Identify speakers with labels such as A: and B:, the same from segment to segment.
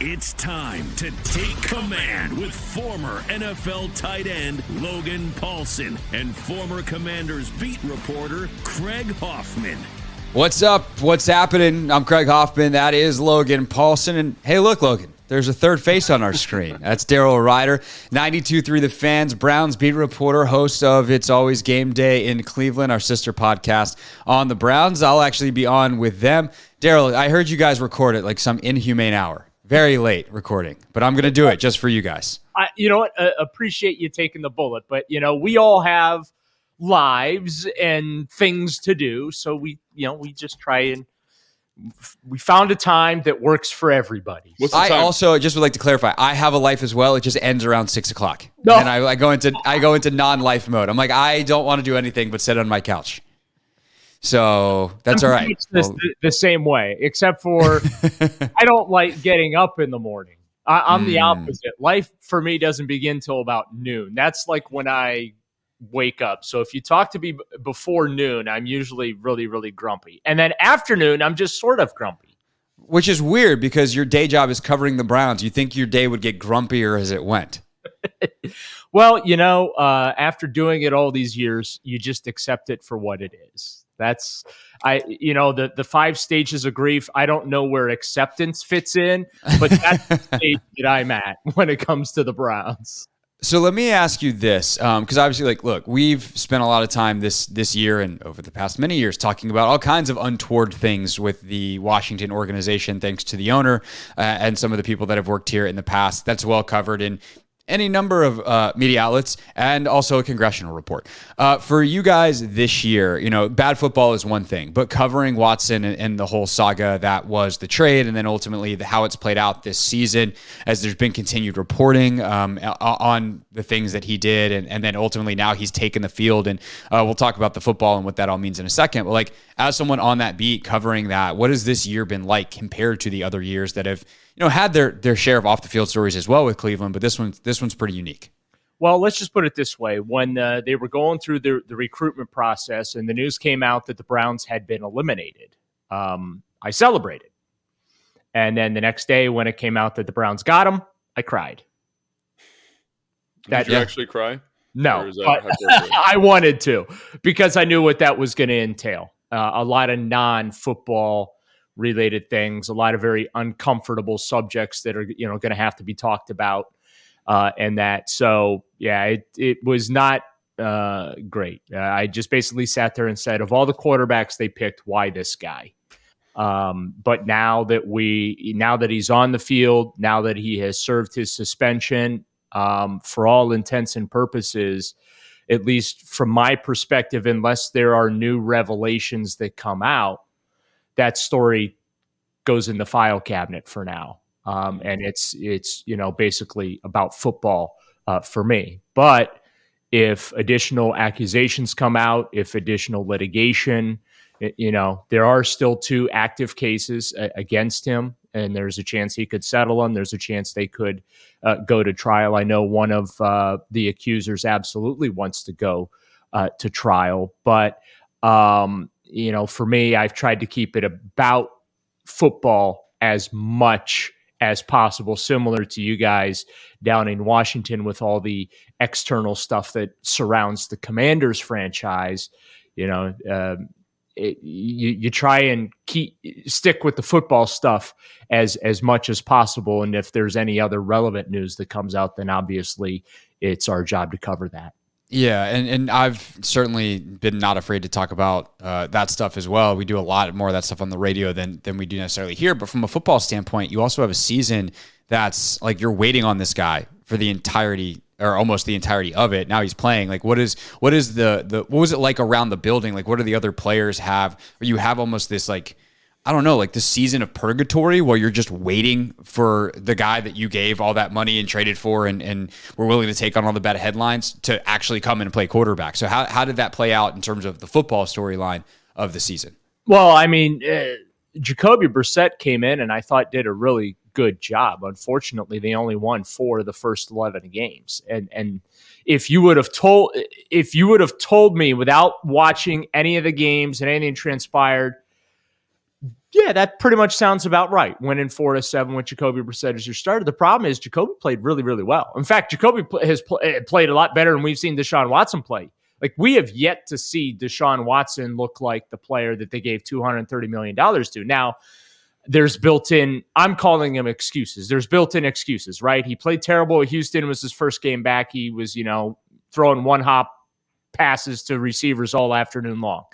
A: It's time to take command with former NFL tight end Logan Paulsen and former Commanders beat reporter Craig Hoffman.
B: What's up? What's happening? I'm Craig Hoffman. That is Logan Paulsen. And hey, look, Logan, there's a third face on our screen. That's Daryl Ruiter, 92.3 The Fans, Browns beat reporter, host of It's Always Game Day in Cleveland, our sister podcast on the Browns. I'll actually be on with them. Daryl, I heard you guys record it like some inhumane hour. Very late recording, but I'm going to do it just for you guys.
C: I, you know what? Uh, appreciate you taking the bullet, but you know, we all have lives and things to do, so we, you know, we just try and we found a time that works for everybody.
B: I also just would like to clarify. I have a life as well. It just ends around six o'clock,
C: No.
B: and I, I go into I go into non-life mode. I'm like, I don't want to do anything but sit on my couch. So that's all right. Well,
C: the, the same way, except for I don't like getting up in the morning. I, I'm the
B: Mm.
C: opposite. Life for me doesn't begin till about noon. That's like when I wake up. So if you talk to me before noon, I'm usually really, really grumpy. And then afternoon, I'm just sort of grumpy.
B: which is weird because your day job is covering the Browns. You think your day would get grumpier as it went.
C: Well, you know, uh, after doing it all these years, you just accept it for what it is. That's I, you know, the the five stages of grief. I don't know where acceptance fits in, but that's the stage that I'm at when it comes to the Browns.
B: So let me ask you this, because obviously, like, look, we've spent a lot of time this this year and over the past many years talking about all kinds of untoward things with the Washington organization, thanks to the owner uh, and some of the people that have worked here in the past. That's well covered in any number of uh, media outlets and also a congressional report. Uh, for you guys this year, you know, bad football is one thing, but covering Watson and, and the whole saga that was the trade and then ultimately the, how it's played out this season, as there's been continued reporting um, on the things that he did, and, and then ultimately now he's taken the field. And uh, we'll talk about the football and what that all means in a second. But like, as someone on that beat covering that, what has this year been like compared to the other years that have, you know, had their their share of off the field stories as well with Cleveland? But this one's this one's pretty unique.
C: Well, let's just put it this way: when uh, they were going through the the recruitment process, and the news came out that the Browns had been eliminated, um, I celebrated. And then the next day, when it came out that the Browns got him, I cried.
D: Did you
B: yeah.
D: actually cry?
C: No,
D: Or is that
C: but? I wanted to because I knew what that was going to entail. Uh, a lot of non-football related things, a lot of very uncomfortable subjects that are you know going to have to be talked about, uh, and that. So yeah, it it was not uh, great. Uh, I just basically sat there and said, of all the quarterbacks they picked, why this guy? Um, but now that we, now that he's on the field, now that he has served his suspension, um, for all intents and purposes, at least from my perspective, unless there are new revelations that come out, that story goes in the file cabinet for now. Um, and it's it's you know basically about football uh, for me. But if additional accusations come out, if additional litigation, you know there are still two active cases uh, against him, and there's a chance he could settle them. There's a chance they could uh, go to trial. I know one of uh, the accusers absolutely wants to go uh, to trial, but um, you know, for me, I've tried to keep it about football as much as possible, similar to you guys down in Washington with all the external stuff that surrounds the Commanders franchise. You know, um it, you you try and keep stick with the football stuff as as much as possible. And if there's any other relevant news that comes out, then obviously it's our job to cover that.
B: Yeah, and, and I've certainly been not afraid to talk about uh, that stuff as well. We do a lot more of that stuff on the radio than than we do necessarily here. But from a football standpoint, you also have a season that's like you're waiting on this guy for the entirety or almost the entirety of it. Now he's playing. Like, what is what is the the what was it like around the building? Like, what do the other players have? Or you have almost this like I don't know, like the season of purgatory where you're just waiting for the guy that you gave all that money and traded for and, and were willing to take on all the bad headlines to actually come and play quarterback. So how, how did that play out in terms of the football storyline of the season?
C: Well, I mean, uh, Jacoby Brissett came in and I thought did a really good job. Unfortunately, they only won four of the first eleven games. And and if you would have told if you would have told me without watching any of the games and anything transpired, yeah, that pretty much sounds about right. Winning four to seven with Jacoby Brissett as your starter. The problem is Jacoby played really, really well. In fact, Jacoby has eh, played a lot better than we've seen Deshaun Watson play. Like we have yet to see Deshaun Watson look like the player that they gave two hundred thirty million dollars to. Now there's built in, I'm calling them excuses. There's built in excuses, right? He played terrible at Houston. Was his first game back. He was, you know, throwing one hop passes to receivers all afternoon long.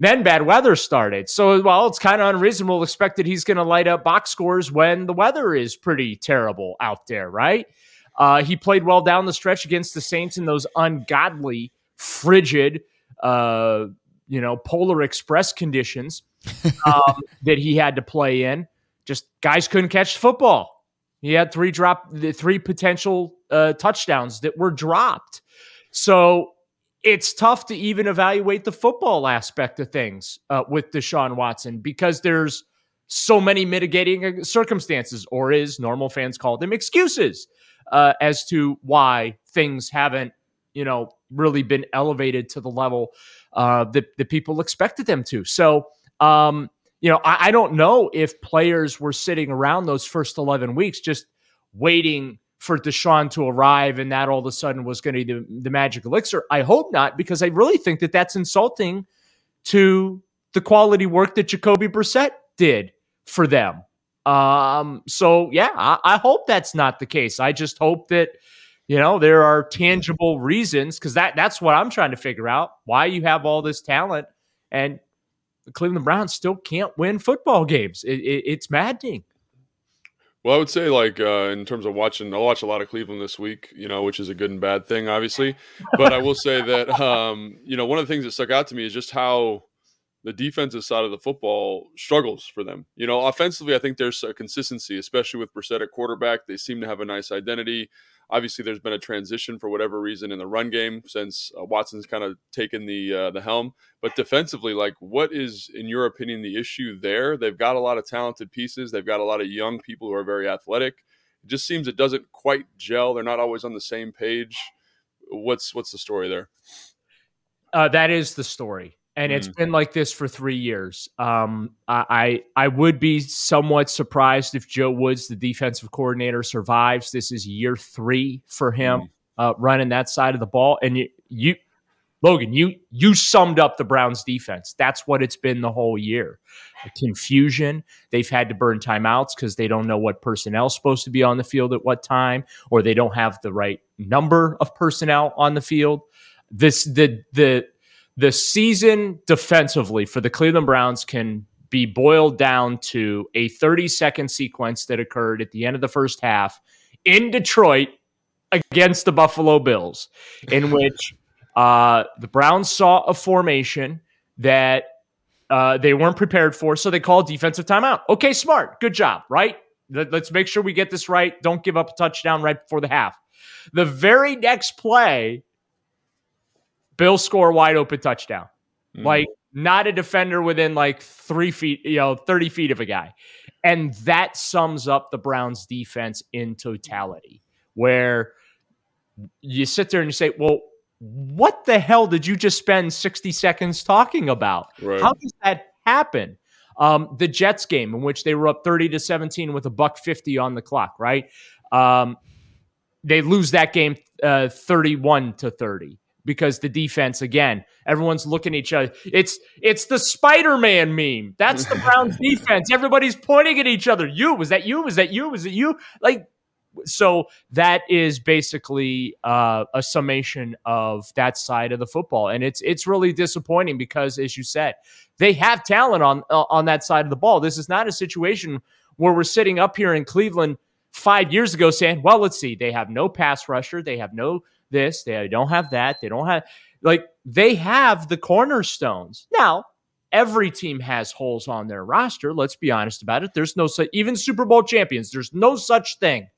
C: Then bad weather started. So, well, it's kind of unreasonable to expect that he's going to light up box scores when the weather is pretty terrible out there, right? Uh, he played well down the stretch against the Saints in those ungodly, frigid, uh, you know, polar express conditions um, that he had to play in. Just guys couldn't catch the football. He had three drop, the three potential uh, touchdowns that were dropped. So it's tough to even evaluate the football aspect of things uh, with Deshaun Watson because there's so many mitigating uh, circumstances, or as normal fans call them, excuses uh, as to why things haven't, you know, really been elevated to the level uh, that, that people expected them to. So um, you know, I, I don't know if players were sitting around those first 11 weeks just waiting for Deshaun to arrive and that all of a sudden was going to be the, the magic elixir. I hope not, because I really think that that's insulting to the quality work that Jacoby Brissett did for them. Um, so yeah, I, I, hope that's not the case. I just hope that you know there are tangible reasons because that that's what I'm trying to figure out why you have all this talent and the Cleveland Browns still can't win football games. It, it, it's maddening.
D: Well, I would say, like, uh, in terms of watching, I'll watch a lot of Cleveland this week, you know, which is a good and bad thing, obviously. But I will say that, um, you know, one of the things that stuck out to me is just how the defensive side of the football struggles for them. You know, offensively, I think there's a consistency, especially with Brissett at quarterback. They seem to have a nice identity. Obviously, there's been a transition for whatever reason in the run game since uh, Watson's kind of taken the uh, the helm. But defensively, like, what is, in your opinion, the issue there? They've got a lot of talented pieces. They've got a lot of young people who are very athletic. It just seems it doesn't quite gel. They're not always on the same page. What's what's the story there?
C: Uh, that is the story and it's been like this for three years. Um, I I would be somewhat surprised if Joe Woods, the defensive coordinator, survives. This is year three for him mm. uh, running that side of the ball, and you, you, Logan, you you summed up the Browns' defense. That's what it's been the whole year. confusion. They've had to burn timeouts because they don't know what personnel is supposed to be on the field at what time, or they don't have the right number of personnel on the field. This the the the season defensively for the Cleveland Browns can be boiled down to a 30 second sequence that occurred at the end of the first half in Detroit against the Buffalo Bills, in which uh, the Browns saw a formation that uh, they weren't prepared for, so they called defensive timeout. Okay, smart. Good job, right? Let's make sure we get this right. Don't give up a touchdown right before the half. The very next play, Bills score wide open touchdown. Mm. Like not a defender within like three feet, you know, 30 feet of a guy. And that sums up the Browns defense in totality, where you sit there and you say, well, what the hell did you just spend 60 seconds talking about? Right. How does that happen? Um, the Jets game in which they were up 30 to 17 with a buck 50 on the clock, right? Um, they lose that game uh, 31 to 30 because the defense again everyone's looking at each other. It's it's the spider-man meme. That's the browns defense. Everybody's pointing at each other. You was that you? Was that you? Was it you? Like so that is basically uh, a summation of that side of the football. And it's it's really disappointing because as you said they have talent on uh, on that side of the ball. This is not a situation where we're sitting up here in Cleveland 5 years ago saying well let's see. They have no pass rusher. They have no this, they don't have that, they don't have like they have the cornerstones. Now, every team has holes on their roster, let's be honest about it. There's no such even Super Bowl champions, there's no such thing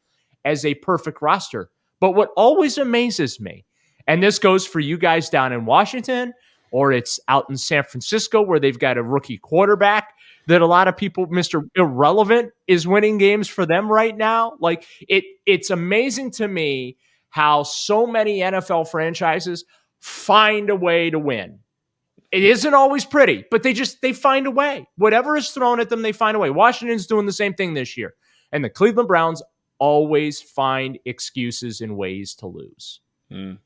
C: as a perfect roster. But what always amazes me, and this goes for you guys down in Washington, or it's out in San Francisco where they've got a rookie quarterback that a lot of people, Mr. Irrelevant, is winning games for them right now. Like it, it's amazing to me how so many NFL franchises find a way to win. It isn't always pretty, but they just they find a way. Whatever is thrown at them, they find a way. Washington's doing the same thing this year. And the Cleveland Browns always find excuses and ways to lose.
D: Mm.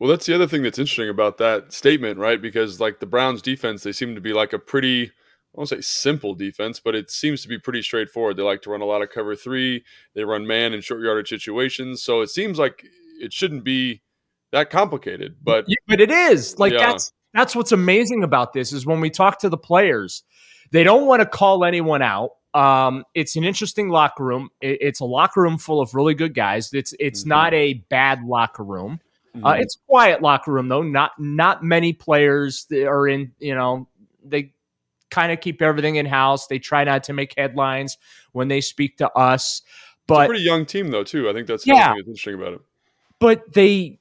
D: Well, that's the other thing that's interesting about that statement, right? Because like the Browns defense, they seem to be like a pretty I won't say simple defense, but it seems to be pretty straightforward. They like to run a lot of cover three. They run man in short yardage situations. So it seems like it shouldn't be that complicated. But
C: yeah, but it is. Like yeah. that's that's what's amazing about this is when we talk to the players, they don't want to call anyone out. Um, it's an interesting locker room. It, it's a locker room full of really good guys. It's it's mm-hmm. not a bad locker room. Uh, mm-hmm. Uh, it's a quiet locker room though. Not not many players are in. You know they kind of keep everything in house. They try not to make headlines when they speak to us. But a
D: pretty young team though too. I think that's yeah. interesting about it
C: but they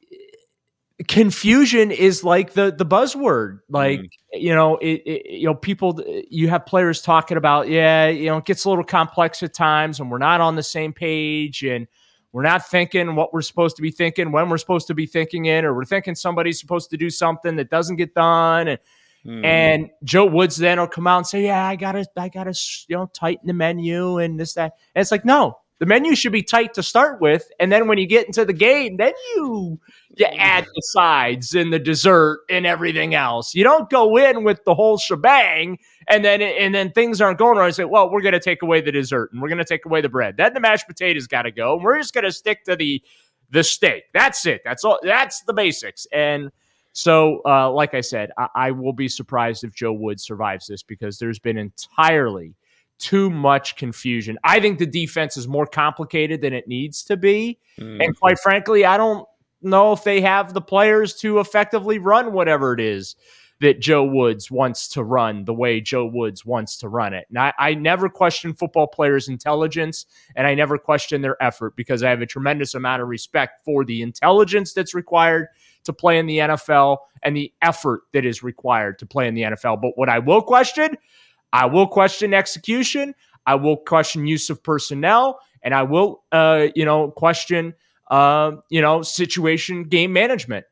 C: confusion is like the the buzzword like mm. you know it, it, you know people you have players talking about yeah you know it gets a little complex at times and we're not on the same page and we're not thinking what we're supposed to be thinking when we're supposed to be thinking it or we're thinking somebody's supposed to do something that doesn't get done and mm. and Joe Woods then will come out and say yeah I gotta I gotta you know tighten the menu and this that and it's like no the menu should be tight to start with, and then when you get into the game, then you you add the sides and the dessert and everything else. You don't go in with the whole shebang, and then and then things aren't going right. Say, well, we're going to take away the dessert and we're going to take away the bread. Then the mashed potatoes got to go, and we're just going to stick to the the steak. That's it. That's all. That's the basics. And so, uh, like I said, I, I will be surprised if Joe Wood survives this because there's been entirely too much confusion. I think the defense is more complicated than it needs to be. Mm. And quite frankly, I don't know if they have the players to effectively run whatever it is that Joe Woods wants to run the way Joe Woods wants to run it. And I, I never question football players' intelligence and I never question their effort because I have a tremendous amount of respect for the intelligence that's required to play in the NFL and the effort that is required to play in the NFL. But what I will question I will question execution. I will question use of personnel, and I will, uh, you know, question, uh, you know, situation game management.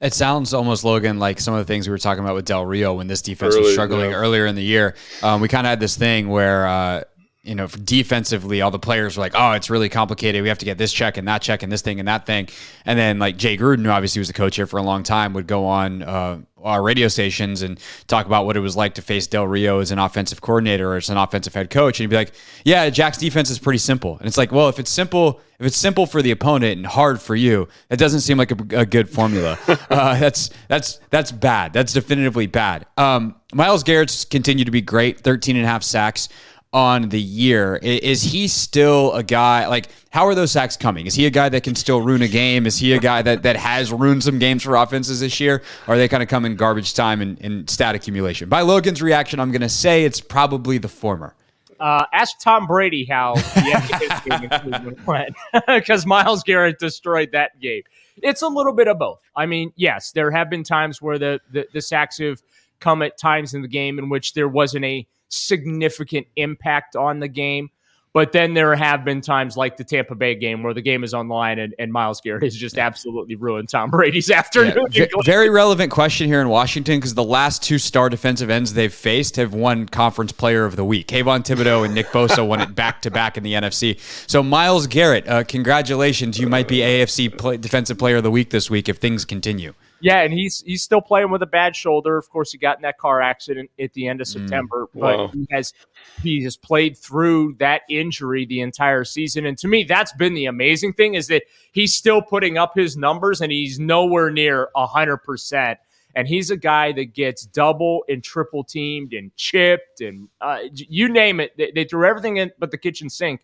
B: It sounds almost Logan like some of the things we were talking about with Del Rio when this defense Early, was struggling yeah. earlier in the year. Um, we kind of had this thing where uh, you know, defensively, all the players were like, "Oh, it's really complicated. We have to get this check and that check and this thing and that thing." And then, like Jay Gruden, who obviously was the coach here for a long time, would go on uh, our radio stations and talk about what it was like to face Del Rio as an offensive coordinator or as an offensive head coach, and he'd be like, "Yeah, Jack's defense is pretty simple." And it's like, well, if it's simple, if it's simple for the opponent and hard for you, that doesn't seem like a, a good formula. uh, that's that's that's bad. That's definitively bad. Um, Myles Garrett's continued to be great, 13 and a half sacks on the year. Is he still a guy like how are those sacks coming? Is he a guy that can still ruin a game? Is he a guy that, that has ruined some games for offenses this year? Or are they kind of come in garbage time and, and stat accumulation? By Logan's reaction, I'm going to say it's probably the former.
C: Uh, ask Tom Brady how because Myles Garrett destroyed that game. It's a little bit of both. I mean, yes, there have been times where the, the, the sacks have come at times in the game in which there wasn't a significant impact on the game. But then there have been times like the Tampa Bay game where the game is on the line and, and Myles Garrett has just absolutely ruined Tom Brady's afternoon.
B: Yeah, very relevant question here in Washington because the last two star defensive ends they've faced have won Conference Player of the Week. Kayvon Thibodeaux and Nick Bosa won it back to back in the NFC. So Myles Garrett, uh, congratulations! You might be AFC play- Defensive Player of the Week this week if things continue.
C: Yeah, and he's he's still playing with a bad shoulder. Of course, he got in that car accident at the end of mm. September, mm, but wow. he has he has played through that injury the entire season. And to me, that's been the amazing thing is that he's still putting up his numbers and he's nowhere near hundred percent. And he's a guy that gets double and triple teamed and chipped and uh, you name it. They, they threw everything in but the kitchen sink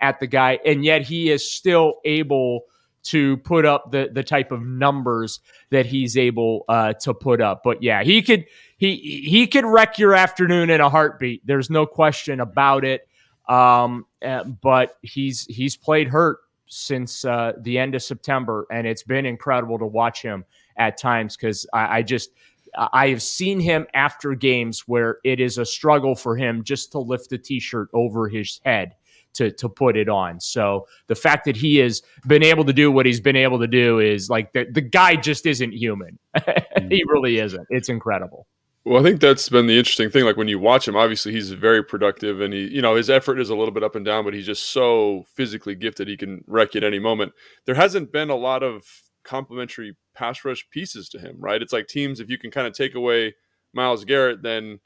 C: at the guy, and yet he is still able to put up the the type of numbers that he's able uh, to put up. But yeah, he could he he could wreck your afternoon in a heartbeat. There's no question about it. Um, uh, but he's he's played hurt since uh, the end of September, and it's been incredible to watch him at times because I, I just I have seen him after games where it is a struggle for him just to lift the t-shirt over his head to to put it on. So the fact that he has been able to do what he's been able to do is like the, the guy just isn't human. he really isn't. It's incredible.
D: Well, I think that's been the interesting thing. Like when you watch him, obviously he's very productive and he, you know, his effort is a little bit up and down, but he's just so physically gifted. He can wreck at any moment. There hasn't been a lot of complimentary pass rush pieces to him, right? It's like teams, if you can kind of take away Myles Garrett, then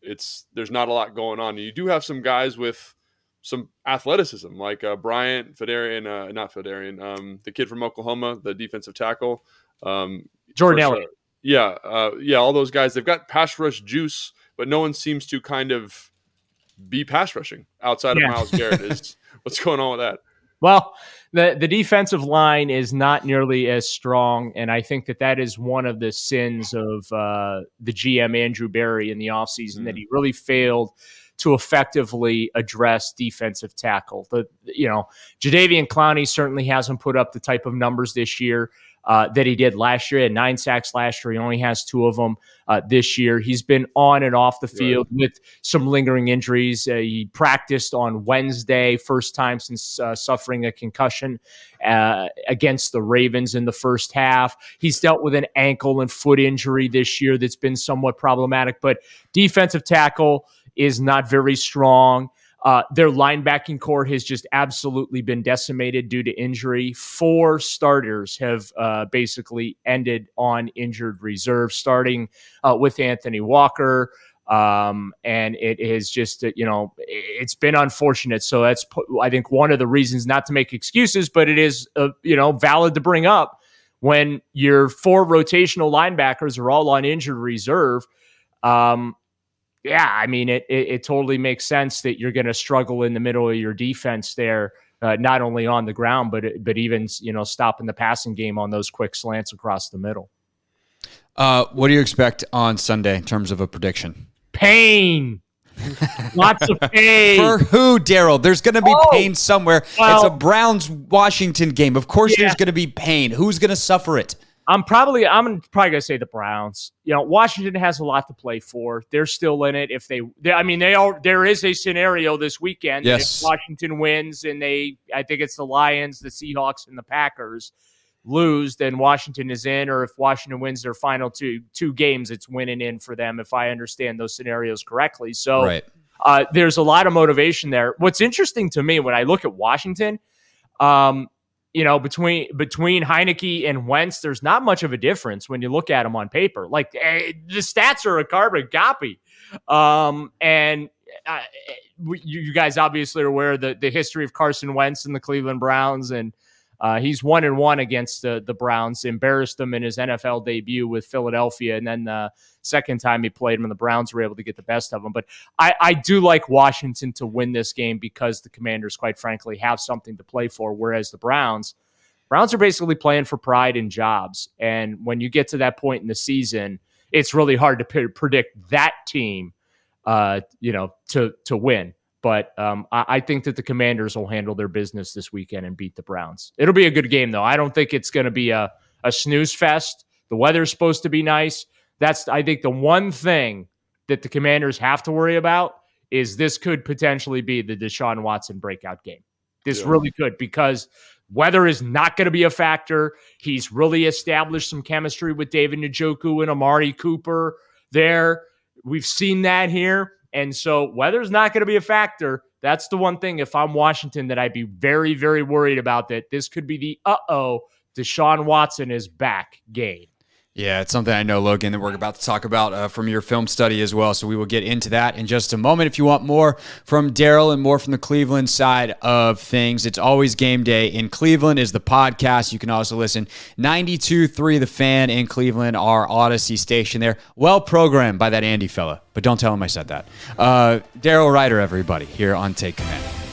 D: it's, there's not a lot going on. You do have some guys with, some athleticism, like uh, Bryant Fedarian, uh, not Fedarian, um, the kid from Oklahoma, the defensive tackle, um,
C: Jordan Elliott.
D: Yeah, uh, yeah, all those guys. They've got pass rush juice, but no one seems to kind of be pass rushing outside yeah. of Myles Garrett. Is what's going on with that?
C: Well, the the defensive line is not nearly as strong, and I think that that is one of the sins of uh, the GM Andrew Berry in the offseason mm. that he really failed to effectively address defensive tackle. The you know, Jadeveon Clowney certainly hasn't put up the type of numbers this year. Uh, that he did last year. He had nine sacks last year. He only has two of them uh, this year. He's been on and off the field right. with some lingering injuries. Uh, he practiced on Wednesday, first time since uh, suffering a concussion uh, against the Ravens in the first half. He's dealt with an ankle and foot injury this year that's been somewhat problematic, but defensive tackle is not very strong. Uh, their linebacking core has just absolutely been decimated due to injury. Four starters have uh, basically ended on injured reserve, starting uh, with Anthony Walker. Um, and it is just, uh, you know, it's been unfortunate. So that's, I think, one of the reasons not to make excuses, but it is, uh, you know, valid to bring up when your four rotational linebackers are all on injured reserve. Um, yeah, I mean, it, it, it totally makes sense that you're going to struggle in the middle of your defense there, uh, not only on the ground, but but even you know stopping the passing game on those quick slants across the middle.
B: Uh, what do you expect on Sunday in terms of a prediction?
C: Pain. Lots of pain.
B: For who, Daryl? There's going to be oh, pain somewhere. Well, it's a Browns Washington game. Of course, yeah. there's going to be pain. Who's going to suffer it?
C: I'm probably I'm probably gonna say the Browns. You know, Washington has a lot to play for. They're still in it. If they, they I mean, they are. There is a scenario this weekend.
B: Yes.
C: If Washington wins and they, I think it's the Lions, the Seahawks, and the Packers lose, then Washington is in. Or if Washington wins their final two two games, it's winning in for them. If I understand those scenarios correctly, so
B: right.
C: uh, there's a lot of motivation there. What's interesting to me when I look at Washington. Um, you know, between between Heinicke and Wentz, there's not much of a difference when you look at them on paper. Like eh, the stats are a carbon copy. Um, and uh, you, you, guys obviously are aware the, the history of Carson Wentz and the Cleveland Browns, and uh, he's one and one against the the Browns. Embarrassed them in his NFL debut with Philadelphia, and then the second time he played him, and the Browns were able to get the best of him. But I, I do like Washington to win this game because the Commanders, quite frankly, have something to play for, whereas the Browns. Browns are basically playing for pride and jobs. And when you get to that point in the season, it's really hard to p- predict that team, uh, you know, to to win. But um, I, I, think that the Commanders will handle their business this weekend and beat the Browns. It'll be a good game, though. I don't think it's going to be a, a snooze fest. The weather's supposed to be nice. That's, I think, the one thing that the Commanders have to worry about is this could potentially be the Deshaun Watson breakout game. This
D: Yeah.
C: really could because weather is not going to be a factor. He's really established some chemistry with David Njoku and Amari Cooper there. We've seen that here. And so weather's not going to be a factor. That's the one thing if I'm Washington that I'd be very, very worried about that this could be the uh oh, Deshaun Watson is back game.
B: Yeah, it's something I know, Logan, that we're about to talk about uh, from your film study as well. So we will get into that in just a moment. If you want more from Daryl and more from the Cleveland side of things, it's always game day in Cleveland is the podcast. You can also listen 92.3 The Fan in Cleveland, our Audacy station there. Well programmed by that Andy fella, but don't tell him I said that. Uh, Daryl Ruiter, everybody, here on Take Command.